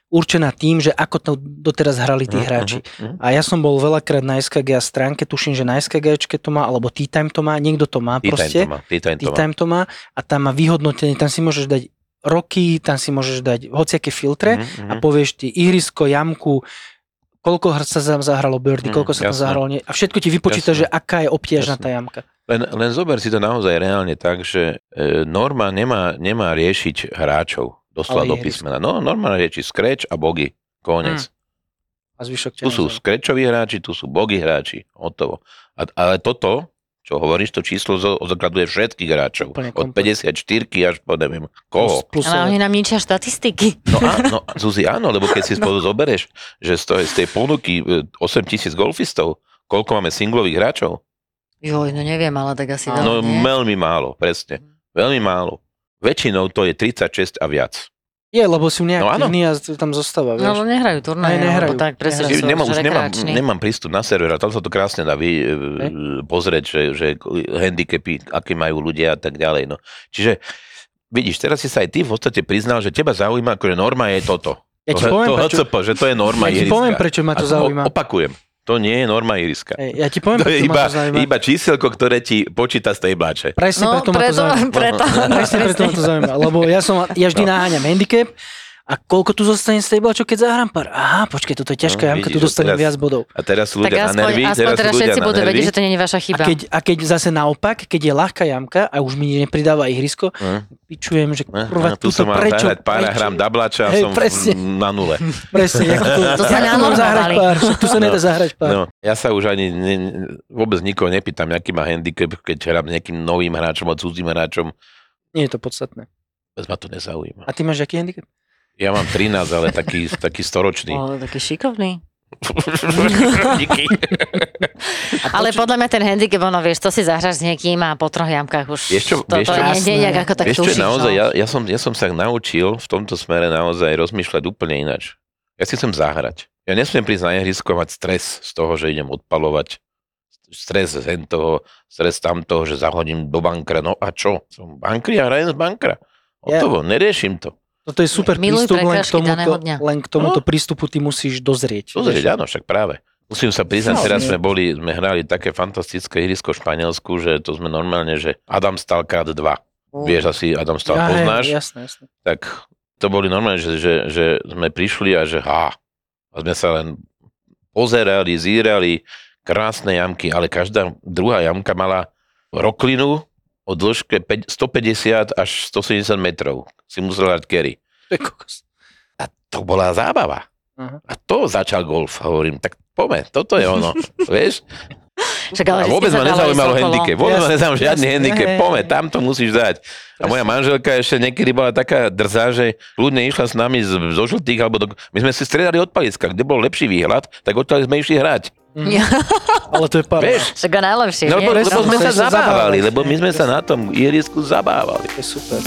určená tým, že ako to doteraz hrali tí Mhm, hráči. mhm, mhm. A ja som bol veľakrát na SKG stránke, tuším, že na SKGčke to má, alebo T-Time to má, niekto to má proste. T-time to má. T-Time to má a tam má vyhodnotenie, tam si môžeš dať roky, tam si môžeš dať hociaké filtre Mhm, a povieš ty ihrisko, jamku, koľko hr sa tam zahralo birdie, koľko sa tam zahralo nie. A všetko ti vypočíta, Jasné. že aká je Jasné. tá jamka. Len, len zober si to naozaj reálne tak, že e, norma nemá, nemá riešiť hráčov doslova do písmena. No, norma rieši scratch a bogy. Koniec. A zvyšok Tu sú scratchoví hráči, tu sú bogy hráči. Hotovo. A, ale toto, čo hovoríš, to číslo odzrkadluje všetkých hráčov. Úplne Od komplet. 54 až po neviem koho. Plus, plus Ale oni nám ničia štatistiky. No, á, no (laughs) Zuzi, áno, lebo keď si spolu zoberieš, že z, toho, z tej ponuky e, 8 tisíc golfistov, koľko máme singlových hráčov? Joj, no neviem, ale tak asi No veľa, nie? veľmi málo, presne. Veľmi málo. Väčšinou to je 36 a viac. je, lebo sú No áno. neaktívni a tam zostáva, No, vieš. ale nehrajú turnaje, Aj nehrajú. tak presne, Nehrajú. nemám, už nemám, nemám prístup na server a tam sa to krásne dá vy, e, pozrieť, že, že handicapy, aké majú ľudia a tak ďalej. No. Čiže vidíš, teraz si sa aj ty v podstate priznal, že teba zaujíma, akože norma je toto. Ja ti to, poviem, to prečo, HCP, že to je norma ja ti poviem, prečo ma to A zaujíma. Opakujem, To nie je norma ihriska. Hej, ja ti poviem, To je iba, iba číselko, ktoré ti počíta z tej bláče. Presne No, preto ma to preto, zaujíma. preto, Presne preto ma to zaujíma, lebo ja, som, ja vždy No. naháňam handicap a koľko tu zostane z tej blačo, keď zahrám pár. Aha, počkej, toto je ťažká No, jamka, tu vidíš, a dostanem teraz- viac bodov. A teraz sú Tak ľudia na aspoň, nervy, aspoň teraz sú teraz ľudia všetci na budú vedieť, že to nie je vaša A chyba. keď, a keď zase naopak, keď je ľahká jamka a už mi nepridáva ihrisko, Hm. pičujem, že Ne, kurva, ne, tu som mal prečo, zahrať pára, prečo? hrám dablača a Hej, som presne. v- na nule. Presne, ako to, To mám nanormovali. zahrať pár, tu sa nedá zahrať pár. No, ja sa už ani ne, vôbec nikoho nepýtam, aký má handicap, keď hrám nejakým novým hráčom a cudzím hráčom. Nie je to podstatné. Vôbec ma to nezaujíma. A ty máš aký handicap? Ja mám 13, ale taký, taký storočný. O, taký šikovný. (laughs) Díky. Ale podľa mňa ten handicap, ono vieš, to si zahraš s niekým a po troch jamkách už Vieš čo, to, vieš to čo? nie, nie, nejak ako tak Vieš čo, tušíš. naozaj, no. ja, ja, som, ja som sa naučil v tomto smere naozaj rozmýšľať úplne inač. Ja si chcem zahrať. Ja nesmiem prísť na ihrisko mať stres z toho, že idem odpalovať. Stres z toho, stres tamtoho, že zahodím do bankra. No a čo? Som bankri a hrajem z bankra. Hotovo, neriešim to. Toto je super Miluj prístup, len k, tomuto, len k tomuto prístupu ty musíš dozrieť. Pozrieť, áno, však práve. Musím sa priznať, No, teraz sme boli, sme hrali také fantastické ihrisko v Španielsku, že to sme normálne, že Adam stal krát dva. Vieš asi, Adam stal, Ja, hej, poznáš? Jasné, jasné. tak to boli normálne, že, že, že sme prišli a že ha, a sme sa len pozerali, zírali, krásne jamky, ale každá druhá jamka mala roklinu o dĺžke päť- 150 až 170 metrov. Si musel hrať kokos. A to bola zábava. Aha. A to začal golf. Hovorím, tak poďme, toto je ono. (laughs) Vieš? Však, ale A vôbec ma nezaujímalo handicap. Vôbec ma Jasné, nezaujímal žiadny handicap. hej. tam to musíš dať. A moja manželka ešte niekedy bola taká drzá, že ľudne išla s nami z, zo žltých, alebo do, my sme si stredali od paliska, kde bol lepší výhľad, tak odtiaľ sme išli hrať. Ja, (laughs) Ale to je pár. Vieš? Však a najlepšie, No, nie? lebo, presne, lebo sme sa zabávali, lebo my sme sa na tom ihrisku zabávali. To je super.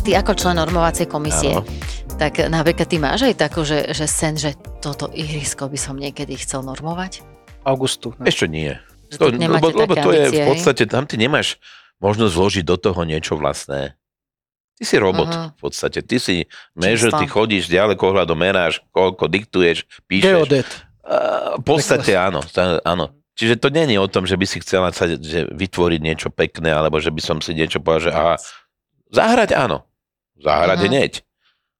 Ty ako člen normovacej komisie, Áno. tak napríklad ty máš aj takú, že, že sen, že toto ihrisko by som niekedy chcel normovať? Augustu. No. Ešte nie. To, lebo, lebo to je v podstate, tam ty nemáš možnosť vložiť do toho niečo vlastné. Ty si robot Aha. v podstate. Ty si mežer, ty chodíš ďaleko hľadom, meráš, koľko diktuješ, píšeš. Geodet. V podstate áno, áno. Čiže to je o tom, že by si chcela sa, že vytvoriť niečo pekné, alebo že by som si niečo povedal, že aha, zahrať áno, zahrať Mhm. hneď.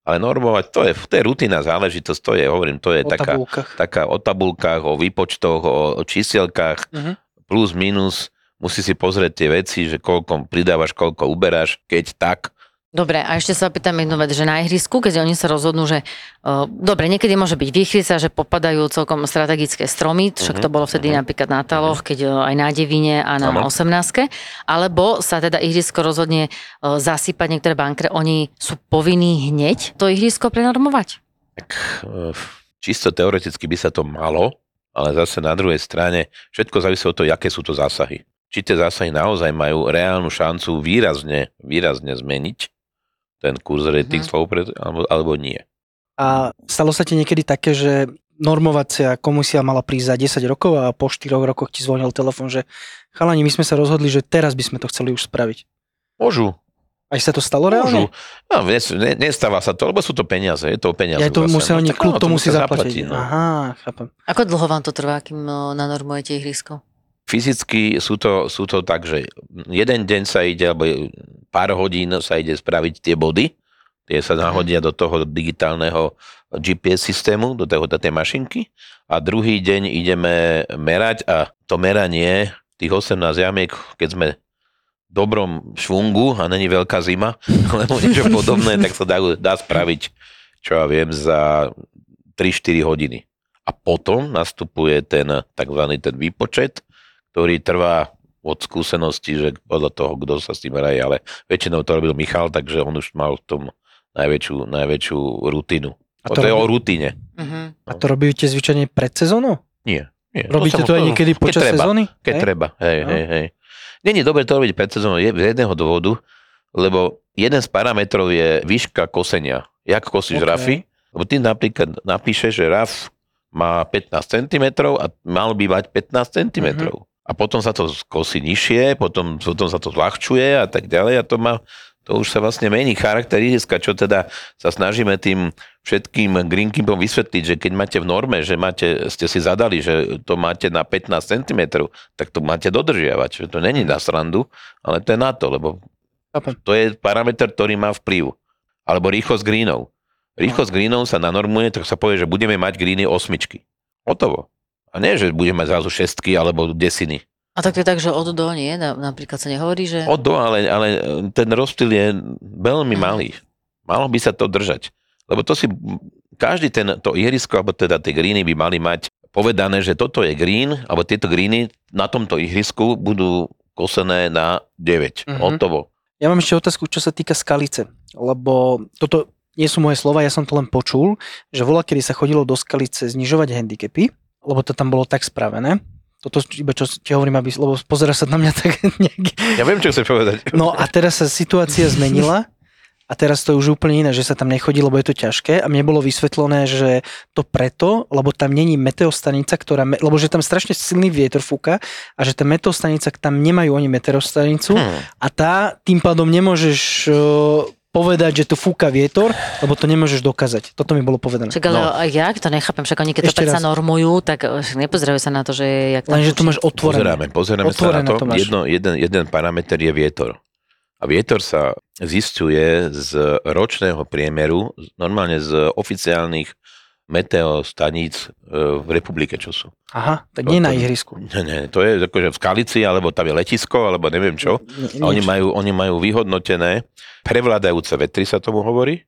Ale normovať, to je, to je rutina záležitosť, to je, hovorím, to je O taká, tabulkách. taká o tabulkách, o výpočtoch, o, o čísielkách, Mhm. plus, minus, musí si pozrieť tie veci, že koľko pridávaš, koľko uberáš, keď tak. Dobre, a ešte sa opýtam jednu vec, že na ihrisku, keď oni sa rozhodnú, že uh, dobre, niekedy môže byť výchrica, že popadajú celkom strategické stromy, však to bolo vtedy napríklad na Taloch, keď uh, aj na Devine a na Áno. 18. Alebo sa teda ihrisko rozhodne uh, zasypať niektoré bankre, oni sú povinní hneď to ihrisko prenormovať? Tak čisto teoreticky by sa to malo, ale zase na druhej strane všetko závisí od toho, aké sú to zásahy. Či tie zásahy naozaj majú reálnu šancu výrazne, výrazne zmeniť ten kurz rating Mhm. slov, pred, alebo, alebo nie. A stalo sa ti niekedy také, že normovacia komisia mala prísť za 10 rokov a po 4 rokoch ti zvonil telefon, že chalani, my sme sa rozhodli, že teraz by sme to chceli už spraviť. Môžu, Aj sa to stalo môžu. reálne? No, ne, ne, nestáva sa to, lebo sú to peniaze, je to peniaze. Ja to musia oni, tak klub to musí musia zaplatiť. no. Aha, chápem. Ako dlho vám to trvá, kým uh, nanormujete ihrisko? Fyzicky sú to, sú to tak, že jeden deň sa ide, alebo pár hodín sa ide spraviť tie body, tie sa nahodia do toho digitálneho GPS systému, do, toho, do tej mašinky a druhý deň ideme merať a to meranie tých 18 jamiek, keď sme dobrom švungu a není veľká zima, (laughs) alebo niečo podobné, tak sa dá, dá spraviť, čo ja viem, za 3-4 hodiny. A potom nastupuje ten tzv. ten výpočet, ktorý trvá od skúsenosti, že podľa toho, kto sa s tým hraje, ale väčšinou to robil Michal, takže on už mal v tom najväčšiu, najväčšiu rutinu. A to to, je o rutine. Uh-huh. A to robíte zvyčajne pred sezónou? Nie. nie. Robíte sa to aj niekedy keď počas treba, sezóny? Keď Hej? treba, hej, No. hej, hej. Není dobre to robiť pred sezónou je- z jedného dôvodu, lebo jeden z parametrov je výška kosenia. Jak kosíš Ok. rafy? Lebo ty napríklad napíšeš, že raf má 15 cm a mal by mať 15 cm. Mhm. A potom sa to kosí nižšie, potom, potom sa to zľahčuje a tak ďalej a to má, to už sa vlastne mení charakter ihriska, čo teda sa snažíme tým všetkým greenkeepom vysvetliť, že keď máte v norme, že máte, ste si zadali, že to máte na 15 cm, tak to máte dodržiavať. Že to není na srandu, ale to je na to, lebo to je parameter, ktorý má vplyv. Alebo rýchlosť greenov. Rýchlosť greenov sa nanormuje, tak sa povie, že budeme mať greeny osmičky. Hotovo. A nie, že budeme mať zrazu šestky alebo desiny. A tak to je tak, že od do nie? Na- Napríklad sa nehovorí, že... Od do, ale, ale ten rozptyl je veľmi malý. Malo by sa to držať. Lebo to si, každý ten, to ihrisko, alebo teda tie greeny by mali mať povedané, že toto je green, alebo tieto greeny na tomto ihrisku budú kosené na 9. Mhm. Hotovo. Ja mám ešte otázku, čo sa týka skalice, lebo toto nie sú moje slova, ja som to len počul, že voľa, kedy sa chodilo do skalice znižovať handicapy, lebo to tam bolo tak spravené. Toto iba čo ti hovorím, aby, lebo pozera sa na mňa tak (laughs) nejak... Ja viem, čo chceš povedať. No a teraz sa situácia zmenila a teraz to je už úplne iné, že sa tam nechodí, lebo je to ťažké a mne bolo vysvetlené, že to preto, lebo tam není meteostanica, ktorá, lebo že tam strašne silný vietor fúka a že tá meteostanica, tam nemajú oni meteostanicu Hm. a tá tým pádom nemôžeš povedať, že tu fúka vietor, lebo to nemôžeš dokázať. Toto mi bolo povedané. Však ale No. jak to nechápem, však oni keď to Ešte predsa raz. normujú, tak eh, nepozerajú sa na to, že jak tam Lenže to máš otvorené. Pozeráme, pozeráme sa na Otvorené to. to. Jedno, jeden, jeden parameter je vietor. A vietor sa zistuje z ročného priemeru, normálne z oficiálnych meteostaníc e, v republike, čo sú. Aha, tak To- nie na to- ihrisku. Nie, nie, to je akože v Skalici, alebo tam je letisko, alebo neviem čo. Nie- A oni majú, oni majú vyhodnotené prevládajúce vetry, sa tomu hovorí,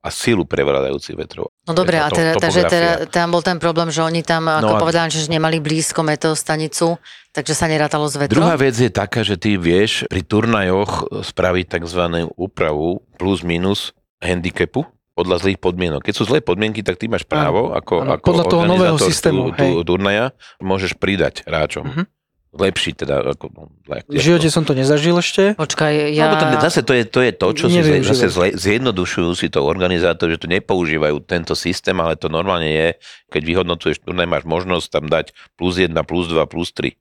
a silu prevládajúcich vetrov. No dobre, a teda, takže teda, tam bol ten problém, že oni tam, ako No povedali, že nemali blízko meteostanicu, takže sa nerátalo s vetrom. Druhá vec je taká, že ty vieš pri turnajoch spraviť tzv. úpravu plus minus handicapu podľa zlých podmienok. Keď sú zlé podmienky, tak ty máš právo ako, áno, ako podľa toho nového organizátor systému, tu, hej. turnaja, môžeš pridať hráčom. Mhm. Lepší teda. Ako, no, V živote som to nezažil ešte. Počkaj, Ja... Lebo to, zase to je, to je to, čo si zle, zase zle, zjednodušujú si to organizátori, že to nepoužívajú tento systém, ale to normálne je, keď vyhodnocuješ turnaj, máš možnosť tam dať plus 1, plus 2, plus 3.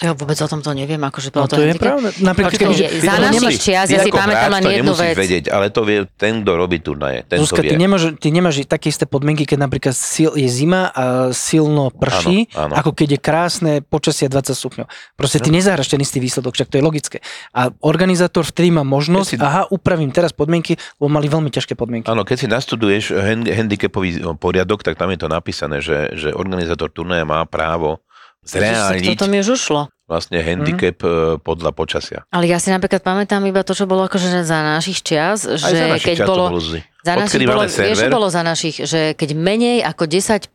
Ja vôbec o tom to neviem, akože No bolo to je pravda. Napríklad, je- ty za to našich čias, ja si pamätám len to jednu nemusíš vec. vedieť, ale to vie ten, kto robí turnaje. Ten Zuzka, to ty nemáš, ty nemáš také isté podmienky, keď napríklad sil, je zima a silno prší, Áno, áno. ako keď je krásne počasie 20 stupňov. Proste ty nezahraš ten istý výsledok, však to je logické. A organizátor vtedy má možnosť, Keď si- aha, upravím teraz podmienky, lebo mali veľmi ťažké podmienky. Áno, keď si nastuduješ hand, handicapový poriadok, tak tam je to napísané, že, že organizátor turnaja má právo zreálniť Toto mi už ušlo. Vlastne handicap mm. podľa počasia. Ale ja si napríklad pamätám iba to, čo bolo akože že za našich čias, Aj že za našich keď čias to bolo, bolo zlý. za našich bolo, vieš, čo bolo za našich, že keď menej ako 10%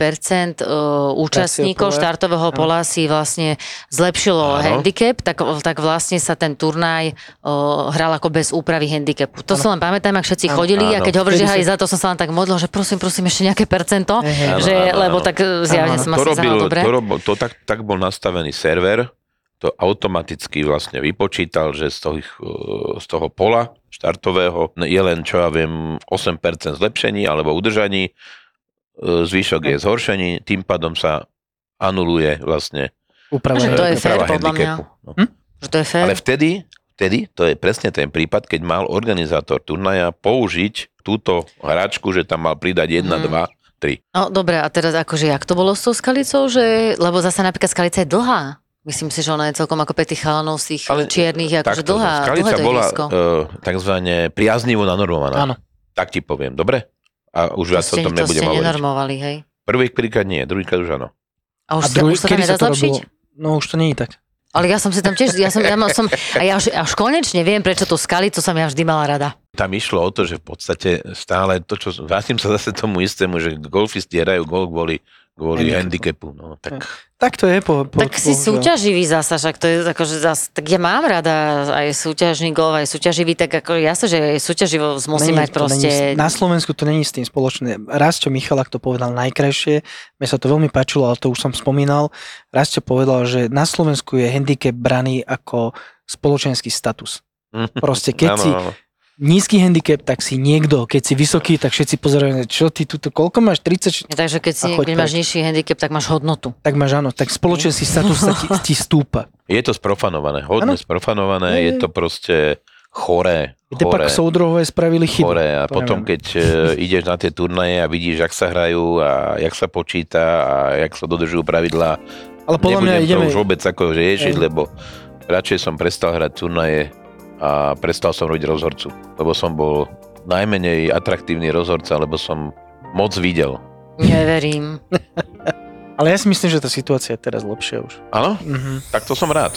uh, účastníkov pole. štartového pola si vlastne zlepšilo Áno. handicap, tak, tak vlastne sa ten turnaj uh, hral ako bez úpravy handicapu. To si len pamätám, ak všetci Áno. chodili a Áno. keď hovoríš, že aj za to som sa len tak modlil, že prosím, prosím, ešte nejaké percento, hej. že, áno, lebo áno. tak zjavne Áno, som to, asi robil, dobre. to, robil, to tak, tak bol nastavený server, to automaticky vlastne vypočítal, že z toho, z toho pola štartového je len, čo ja viem, 8% zlepšení alebo udržaní, e, zvyšok je zhoršení, tým pádom sa anuluje vlastne Úprava. Že to je e, fér, podľa mňa. handicapu. No. Že to je fér. Ale vtedy, vtedy, to je presne ten prípad, keď mal organizátor turnaja použiť túto hračku, že tam mal pridať 1, Mhm. 2, 3. No dobre, a teraz akože jak to bolo s tou skalicou, že, lebo zase napríklad skalica je dlhá. Myslím si, že ona je celkom ako pre tých chalanov z tých Ale čiernych, akože dlhá, Skalica dlhé to bola uh, takzvané priaznivo nanormovaná. Áno. Tak ti poviem, dobre? A už To viac o tom to nebudem hovoriť. nenormovali, hej? Prvý príklad nie, druhýkrát už áno. A už, A sa, druhý, už sa nedá sa to zlepšiť? robilo? No už to nie je tak. Ale ja som si tam tiež, ja som, ja som a ja už, až konečne viem, prečo tú skalicu som ja vždy mala rada. Tam išlo o to, že v podstate stále to, čo... Vrátim sa zase tomu istému, že golfisti hrajú gol kvôli, kvôli handicapu. No, tak Tak to je. Po, po, Tak si bohužiaľ. súťaživý zasa, však to je akože zas, tak ja mám rada aj súťažný gol, aj súťaživý, tak ako jasne, že aj súťaživo musí Není mať proste... Není, na Slovensku to není s tým spoločné. Rastio Michalak to povedal najkrajšie. Mne sa to veľmi páčilo, ale to už som spomínal. Rastio povedal, že na Slovensku je handicap braný ako spoločenský status. (laughs) Proste keď si. Nízky handicap, tak si niekto. Keď si vysoký, tak všetci pozerajú, čo ty tu, koľko máš? 30? Ja, takže keď, si, keď máš nižší handicap, tak máš hodnotu. Tak máš áno. Tak spoločenský status sa ti, ti stúpa. (laughs) Je to sprofanované, hodne Áno. sprofanované, Je, to proste choré. Kde pak choré. soudruhové spravili chybu. chore a potom keď e, (laughs) ideš na tie turnaje a vidíš, jak sa hrajú a jak sa počíta a jak sa dodržujú pravidlá, Ale podľa mňa ideme... to už vôbec ako riešiť, lebo radšej som prestal hrať turnaje a prestal som robiť rozhorcu, lebo som bol najmenej atraktívny rozhorca, lebo som moc videl. Neverím. (laughs) Ale ja si myslím, že tá situácia je teraz lepšia už. Áno? Mhm. Tak to som rád.